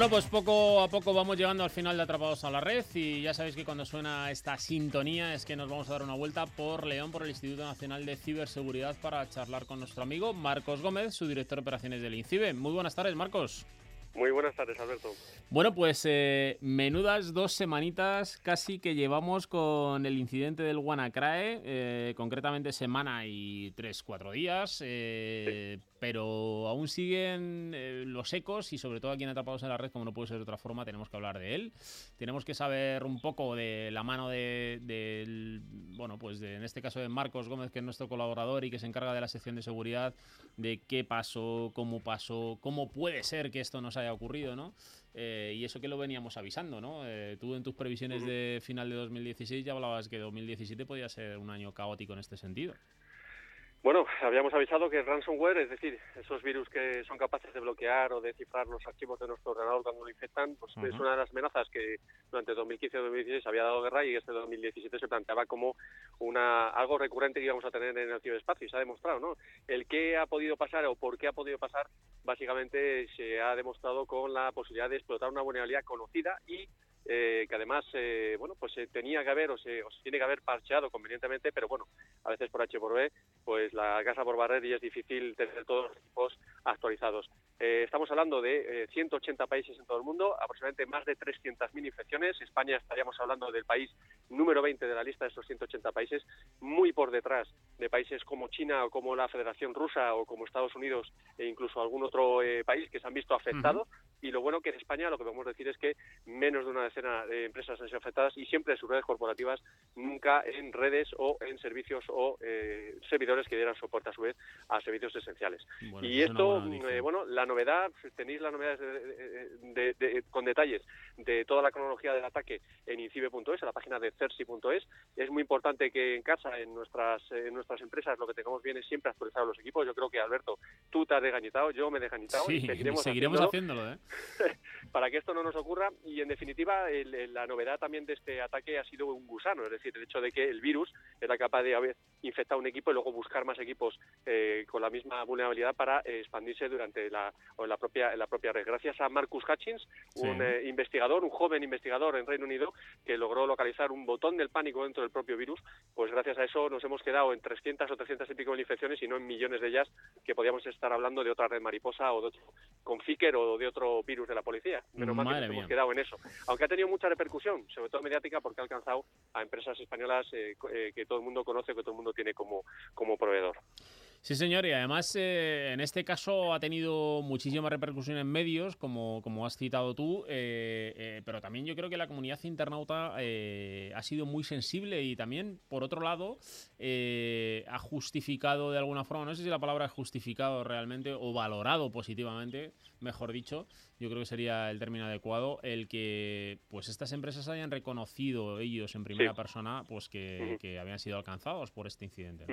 S3: Bueno, pues poco a poco vamos llegando al final de Atrapados a la Red y ya sabéis que cuando suena esta sintonía es que nos vamos a dar una vuelta por León, por el Instituto Nacional de Ciberseguridad para charlar con nuestro amigo Marcos Gómez, su director de operaciones del INCIBE. Muy buenas tardes, Marcos.
S16: Muy buenas tardes, Alberto.
S3: Bueno, pues eh, menudas dos semanitas casi que llevamos con el incidente del WannaCrae, eh, concretamente semana y tres, cuatro días, eh, pero aún siguen eh, los ecos y sobre todo aquí en Atrapados en la Red, como no puede ser de otra forma, tenemos que hablar de él. Tenemos que saber un poco de la mano de, del, bueno, pues de, en este caso de Marcos Gómez, que es nuestro colaborador y que se encarga de la sección de seguridad, de qué pasó, cómo pasó, cómo puede ser que esto nos haya ocurrido, ¿no? Eh, y eso que lo veníamos avisando, ¿no? Eh, tú en tus previsiones de final de 2016 ya hablabas que 2017 podía ser un año caótico en este sentido.
S16: Bueno, habíamos avisado que ransomware, es decir, esos virus que son capaces de bloquear o de cifrar los archivos de nuestro ordenador cuando lo infectan, pues es una de las amenazas que durante 2015 y 2016 había dado guerra y este 2017 se planteaba como una algo recurrente que íbamos a tener en el ciberespacio y se ha demostrado, ¿no? El qué ha podido pasar o por qué ha podido pasar, básicamente se ha demostrado con la posibilidad de explotar una vulnerabilidad conocida y eh, que además, eh, bueno, pues se tenía que haber o se, o se tiene que haber parcheado convenientemente, pero bueno, a veces por H por B, pues la casa por barrer y es difícil tener todos los equipos actualizados. Eh, estamos hablando de eh, 180 países en todo el mundo, aproximadamente más de 300.000 infecciones. España estaríamos hablando del país número 20 de la lista de estos 180 países, muy por detrás de países como China o como la Federación Rusa o como Estados Unidos e incluso algún otro eh, país que se han visto afectados. Y lo bueno que en España lo que podemos decir es que menos de una decena de empresas han sido afectadas y siempre en sus redes corporativas, nunca en redes o en servicios o eh, servidores que dieran soporte a su vez a servicios esenciales.
S3: Bueno,
S16: y esto, eh, bueno, la novedad, tenéis las novedades de- de- de- con detalles de toda la cronología del ataque en incibe.es, en la página de cersi.es. Es muy importante que en casa, en nuestras, en nuestras empresas, lo que tengamos bien es siempre actualizar los equipos. Yo creo que, Alberto, tú te has desgañitado, yo me he desgañitado
S3: Sí,
S16: y seguiremos,
S3: seguiremos
S16: haciéndolo
S3: haciéndolo, ¿eh?
S16: para que esto no nos ocurra y en definitiva el- el- la novedad también de este ataque ha sido un gusano, es decir, el hecho de que el virus era capaz de haber infectado un equipo y luego buscar más equipos eh, con la misma vulnerabilidad para eh, expandirse durante la, o en la propia en la propia red. Gracias a Marcus Hutchins,
S17: Sí.
S16: un eh, investigador, un joven investigador en Reino Unido que logró localizar un botón del pánico dentro del propio virus, pues gracias a eso nos hemos quedado en 300 o 300 y pico mil infecciones y no en millones de ellas que podíamos estar hablando de otra red mariposa o de otro confíquer o de otro virus de la policía. Menos mal que nos hemos quedado en eso. Aunque ha tenido mucha repercusión, sobre todo mediática, porque ha alcanzado a empresas españolas eh, eh, que todo el mundo conoce, que todo el mundo tiene como, como proveedor.
S3: Sí, señor, y además eh, en este caso ha tenido muchísima repercusión en medios, como, como has citado tú, eh, eh, pero también yo creo que la comunidad internauta eh, ha sido muy sensible y también, por otro lado, ha justificado de alguna forma, no sé si la palabra es justificado realmente o valorado positivamente, mejor dicho, yo creo que sería el término adecuado, el que pues estas empresas hayan reconocido ellos en primera
S16: Sí.
S3: persona pues que, habían sido alcanzados por este incidente.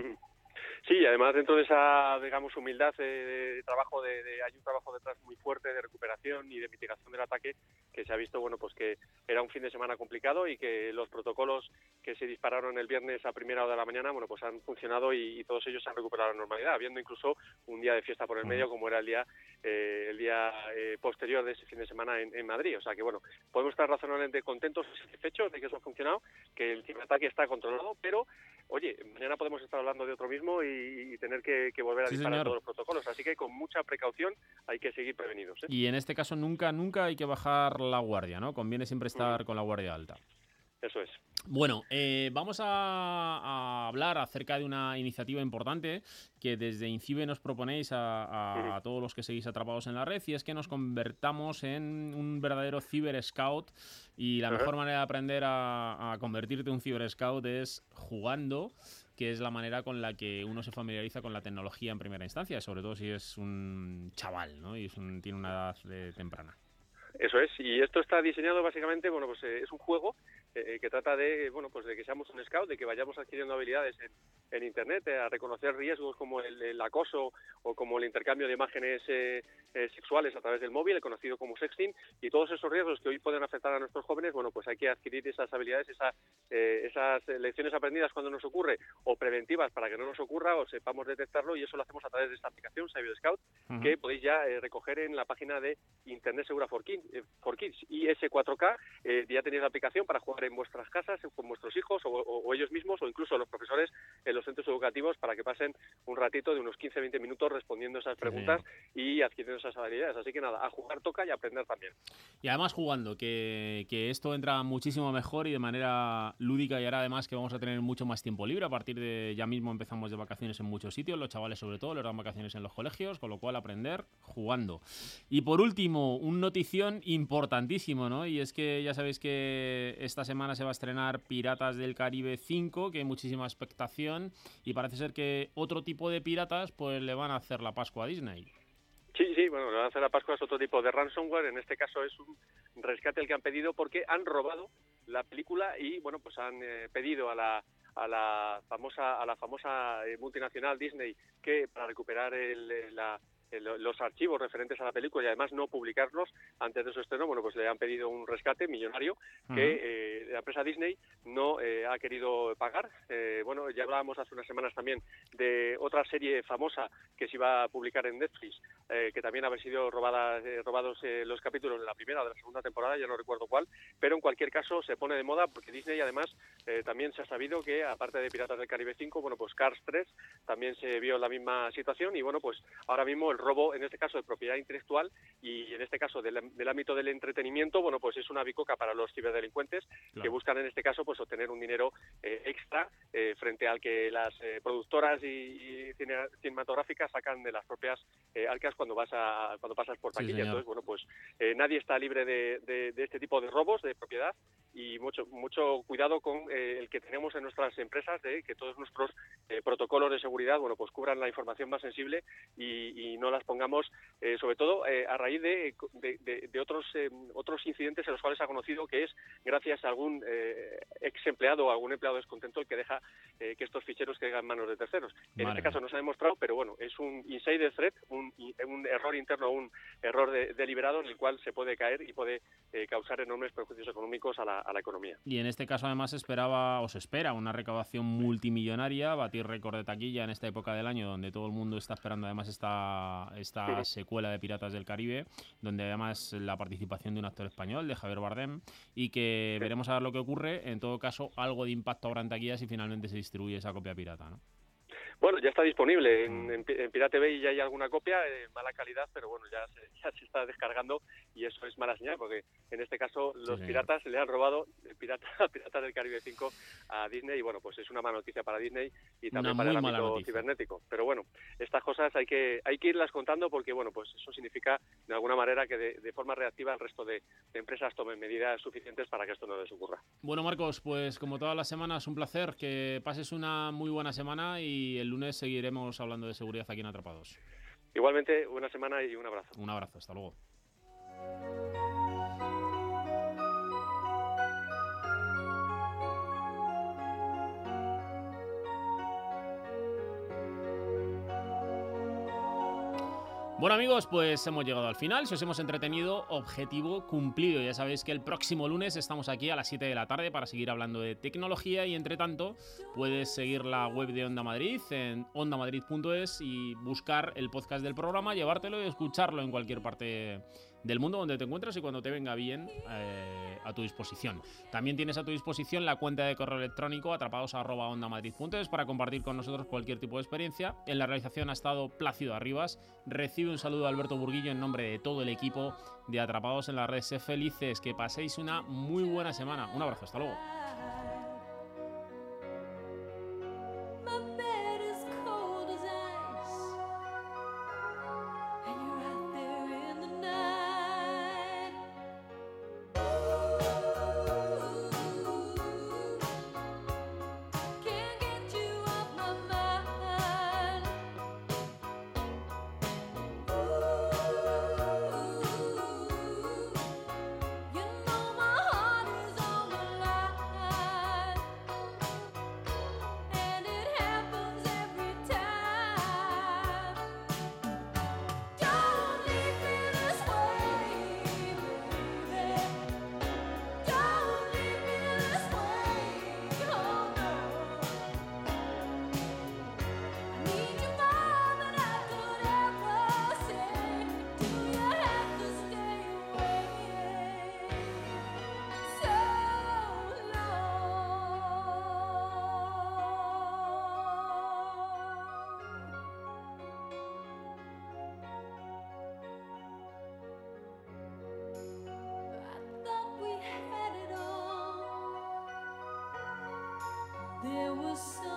S16: Sí, y además dentro de esa, digamos, humildad eh, de trabajo, de, de- hay un trabajo detrás muy fuerte de recuperación y de mitigación del ataque que se ha visto, bueno, pues que era un fin de semana complicado y que los protocolos que se dispararon el viernes a primera hora de la mañana, bueno, pues han funcionado y, y todos ellos se han recuperado a la normalidad, habiendo incluso un día de fiesta por el medio, como era el día, eh, el día eh, posterior de ese fin de semana en, en Madrid. O sea que, bueno, podemos estar razonablemente contentos y satisfechos de que eso ha funcionado, que el ciberataque está controlado, pero oye, mañana podemos estar hablando de otro mismo y, y tener que, que volver a
S3: Sí,
S16: disparar
S3: señor.
S16: todos los protocolos. Así que con mucha precaución hay que seguir prevenidos. ¿eh?
S3: Y en este caso nunca, nunca hay que bajar la guardia, ¿no? Conviene siempre estar con la guardia alta.
S16: Eso es.
S3: Bueno, eh, vamos a, a hablar acerca de una iniciativa importante que desde Incibe nos proponéis a, a- a todos los que seguís atrapados en la red y es que nos convertamos en un verdadero ciber scout y la mejor manera de aprender a, a convertirte en un ciber scout es jugando que es la manera con la que uno se familiariza con la tecnología en primera instancia, sobre todo si es un chaval, ¿no? Y tiene una edad eh, temprana.
S16: Eso es, y esto está diseñado básicamente, bueno, pues eh, es un juego eh, que trata de, bueno, pues de que seamos un scout, de que vayamos adquiriendo habilidades en, en Internet, eh, a reconocer riesgos como el, el acoso o como el intercambio de imágenes eh, eh, sexuales a través del móvil, el conocido como sexting, y todos esos riesgos que hoy pueden afectar a nuestros jóvenes, bueno, pues hay que adquirir esas habilidades, esa, eh, esas lecciones aprendidas cuando nos ocurre o preventivas para que no nos ocurra o sepamos detectarlo y eso lo hacemos a través de esta aplicación Cyber Scout que podéis ya recoger en la página de Internet Segura for Kids, eh, for Kids IS4K. eh, ya tenéis la aplicación para jugar en vuestras casas, eh, con vuestros hijos o, o- o ellos mismos o incluso los profesores en los centros educativos para que pasen un ratito de unos 15-20 minutos respondiendo esas preguntas y adquiriendo esas habilidades. Así que nada, a jugar toca y a aprender también.
S3: Y además jugando, que, que esto entra muchísimo mejor y de manera lúdica y ahora además que vamos a tener mucho más tiempo libre. A partir de ya mismo empezamos de vacaciones en muchos sitios, los chavales sobre todo les dan vacaciones en los colegios, con lo cual aprender jugando. Y por último, un notición importantísimo, ¿no? Y es que ya sabéis que esta semana se va a estrenar Piratas del Caribe 5, que hay muchísima expectación y parece ser que otro tipo de piratas pues le van a hacer la Pascua a Disney.
S16: Sí, sí, bueno, le van a hacer a Pascua es otro tipo de ransomware. En este caso es un rescate el que han pedido porque han robado la película y, bueno, pues han eh, pedido a la a la famosa a la famosa eh, multinacional Disney que para recuperar el, eh, la- los archivos referentes a la película y además no publicarlos antes de su estreno, bueno, pues le han pedido un rescate millonario que eh, la empresa Disney no eh, ha querido pagar. Eh, bueno, ya hablábamos hace unas semanas también de otra serie famosa que se iba a publicar en Netflix, eh, que también habían sido robadas, eh, robados eh, los capítulos de la primera o de la segunda temporada, ya no recuerdo cuál, pero en cualquier caso se pone de moda porque Disney además eh, también se ha sabido que aparte de Piratas del Caribe 5, bueno, pues Cars 3 también se vio la misma situación y bueno, pues ahora mismo el robo, en este caso de propiedad intelectual y en este caso del, del ámbito del entretenimiento, bueno, pues es una bicoca para los ciberdelincuentes que buscan en este caso pues obtener un dinero eh, extra eh, frente al que las eh, productoras y, y cine- cinematográficas sacan de las propias eh, arcas cuando vas a cuando pasas por taquilla. Entonces, bueno, pues nadie está libre de, de- de este tipo de robos de propiedad y mucho mucho cuidado con eh, el que tenemos en nuestras empresas de que todos nuestros eh, protocolos de seguridad, bueno, pues cubran la información más sensible y, y no no las pongamos, eh, sobre todo eh, a raíz de, de- de- de otros eh, otros incidentes en los cuales ha conocido que es gracias a algún eh, ex empleado o algún empleado descontento el que deja eh, que estos ficheros caigan en manos de terceros. En este caso no se ha demostrado, pero bueno, es un insider threat, un, un error interno, un error de- deliberado en el cual se puede caer y puede eh, causar enormes perjuicios económicos a la, a la economía.
S3: Y en este caso además esperaba o se espera una recaudación multimillonaria, batir récord de taquilla en esta época del año donde todo el mundo está esperando además esta, esta secuela de Piratas del Caribe, donde además la participación de un actor español, de Javier Bardem, y que veremos a ver lo que ocurre. En todo caso, algo de impacto habrá en taquilla si finalmente se distribuye esa copia pirata, ¿no?
S16: Bueno, ya está disponible en, en, en Pirate Bay ya hay alguna copia de mala calidad, pero bueno, ya se, ya se está descargando y eso es mala señal porque en este caso los
S3: señor.
S16: piratas le han robado el pirata, Piratas del Caribe 5 a Disney y bueno, pues es una mala noticia para Disney y también
S3: Una
S16: para el ámbito cibernético. Pero bueno, estas cosas hay que hay que irlas contando porque bueno, pues eso significa de alguna manera que de, de forma reactiva el resto de, de empresas tomen medidas suficientes para que esto no les ocurra.
S3: Bueno, Marcos, pues como todas las semanas, un placer que pases una muy buena semana y el lunes seguiremos hablando de seguridad aquí en Atrapados.
S16: Igualmente, buena semana y un abrazo.
S3: Un abrazo, hasta luego. Bueno amigos, pues hemos llegado al final. Si os hemos entretenido, objetivo cumplido. Ya sabéis que el próximo lunes estamos aquí a las 7 de la tarde para seguir hablando de tecnología y entre tanto puedes seguir la web de Onda Madrid en ondamadrid.es y buscar el podcast del programa, llevártelo y escucharlo en cualquier parte del mundo donde te encuentres y cuando te venga bien eh, a tu disposición. También tienes a tu disposición la cuenta de correo electrónico atrapados@ondamadrid.es para compartir con nosotros cualquier tipo de experiencia. En la realización ha estado Plácido Arribas. Recibe un saludo de Alberto Burguillo en nombre de todo el equipo de Atrapados en la red. Sé felices, que paséis una muy buena semana. Un abrazo, hasta luego.
S1: so